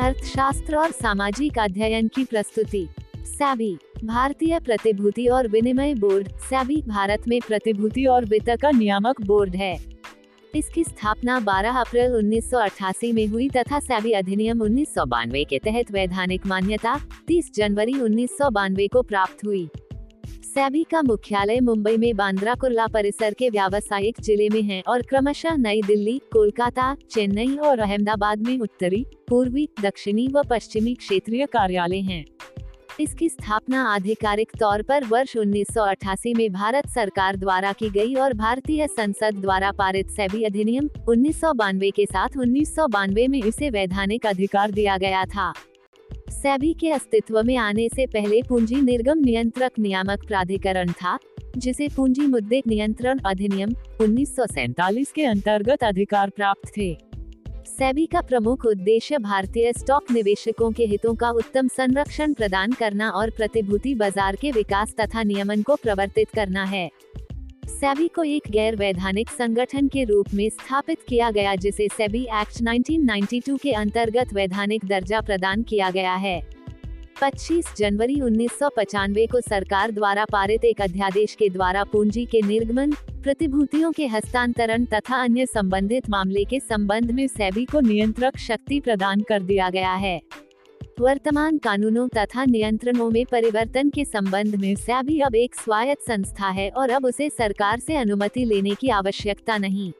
अर्थशास्त्र और सामाजिक अध्ययन की प्रस्तुति। सैबी, भारतीय प्रतिभूति और विनिमय बोर्ड। सैबी, भारत में प्रतिभूति और वित्त का नियामक बोर्ड है। इसकी स्थापना 12 अप्रैल 1988 में हुई तथा सैबी अधिनियम उन्नीस सौ बानवे के तहत वैधानिक मान्यता 30 जनवरी उन्नीस सौ बानवे को प्राप्त हुई। सैबी का मुख्यालय मुंबई में बांद्रा कुर्ला परिसर के व्यावसायिक ज़िले में है और क्रमशः नई दिल्ली, कोलकाता, चेन्नई और अहमदाबाद में उत्तरी, पूर्वी, दक्षिणी व पश्चिमी क्षेत्रीय कार्यालय हैं। इसकी स्थापना आधिकारिक तौर पर वर्ष 1988 में भारत सरकार द्वारा की गई और भारतीय संसद द्वारा पारित सेबी अधिनियम उन्नीस सौ बानवे के साथ उन्नीस सौ बानवे में इसे वैधानिक अधिकार दिया गया था सेबी के अस्तित्व में आने से पहले पूंजी निर्गम नियंत्रक नियामक प्राधिकरण था, जिसे पूंजी मुद्दे नियंत्रण अधिनियम उन्नीस के अंतर्गत अधिकार प्राप्त थे। सेबी का प्रमुख उद्देश्य भारतीय स्टॉक निवेशकों के हितों का उत्तम संरक्षण प्रदान करना और प्रतिभूति बाज़ार के विकास तथा नियमन को प्रवर्तित करना है। सेबी को एक गैर वैधानिक संगठन के रूप में स्थापित किया गया जिसे सेबी एक्ट 1992 के अंतर्गत वैधानिक दर्जा प्रदान किया गया है। 25 जनवरी उन्नीस को सरकार द्वारा पारित एक अध्यादेश के द्वारा पूंजी के निर्गमन, प्रतिभूतियों के हस्तांतरण तथा अन्य संबंधित मामले के संबंध में सेबी को नियंत्रक शक्ति प्रदान कर दिया गया है। वर्तमान कानूनों तथा नियंत्रणों में परिवर्तन के संबंध में सैबी अब एक स्वायत्त संस्था है और अब उसे सरकार से अनुमति लेने की आवश्यकता नहीं।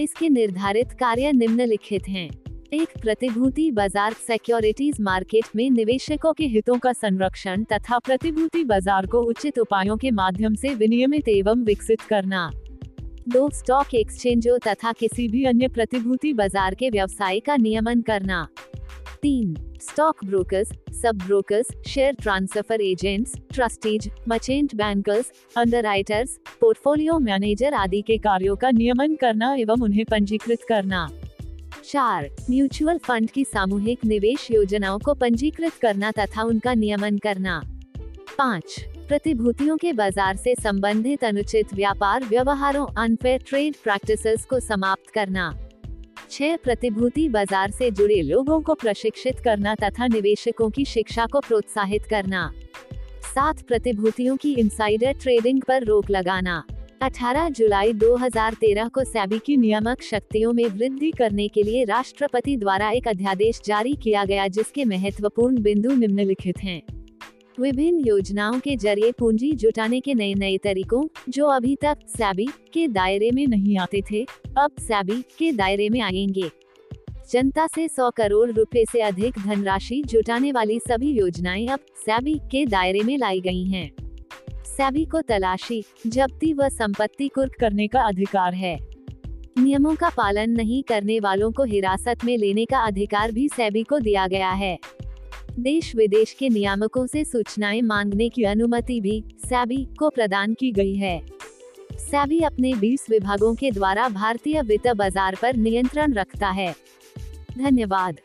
इसके निर्धारित कार्य निम्नलिखित हैं। एक, प्रतिभूति बाज़ार सिक्योरिटीज मार्केट में निवेशकों के हितों का संरक्षण तथा प्रतिभूति बाज़ार को उचित उपायों के माध्यम से विनियमित एवं विकसित करना। दो, स्टॉक एक्सचेंजों तथा किसी भी अन्य प्रतिभूति बाज़ार के व्यवसाय का नियमन करना। तीन stock brokers sub brokers share transfer agents trustees merchant bankers underwriters portfolio manager आदि के कार्यों का नियमन करना एवं उन्हें पंजीकृत करना। चार. म्यूचुअल फंड की सामूहिक निवेश योजनाओं को पंजीकृत करना तथा उनका नियमन करना। पाँच. प्रतिभूतियों के बाज़ार से संबंधित अनुचित व्यापार व्यवहारों अनफेयर ट्रेड प्रैक्टिसेस को समाप्त करना। छह प्रतिभूति बाज़ार से जुड़े लोगों को प्रशिक्षित करना तथा निवेशकों की शिक्षा को प्रोत्साहित करना। सात प्रतिभूतियों की इंसाइडर ट्रेडिंग पर रोक लगाना। 18 जुलाई 2013 को सेबी की नियामक शक्तियों में वृद्धि करने के लिए राष्ट्रपति द्वारा एक अध्यादेश जारी किया गया जिसके महत्वपूर्ण बिंदु निम्नलिखित हैं। विभिन्न योजनाओं के ज़रिए पूंजी जुटाने के नए नए तरीकों, जो अभी तक सैबी के दायरे में नहीं आते थे, अब सैबी के दायरे में आएँगे। जनता से 100 करोड़ रुपए से अधिक धनराशि जुटाने वाली सभी योजनाएँ अब सैबी के दायरे में लाई गई हैं। सैबी को तलाशी, जब्ती व संपत्ति कुर्क करने का अधिकार है। नियमों का पालन नहीं करने वालों को हिरासत में लेने का अधिकार भी सैबी को दिया गया है। देश विदेश के नियामकों से सूचनाएँ मांगने की अनुमति भी सैबी को प्रदान की गई है। सैबी अपने 20 विभागों के द्वारा भारतीय वित्त बाज़ार पर नियंत्रण रखता है। धन्यवाद।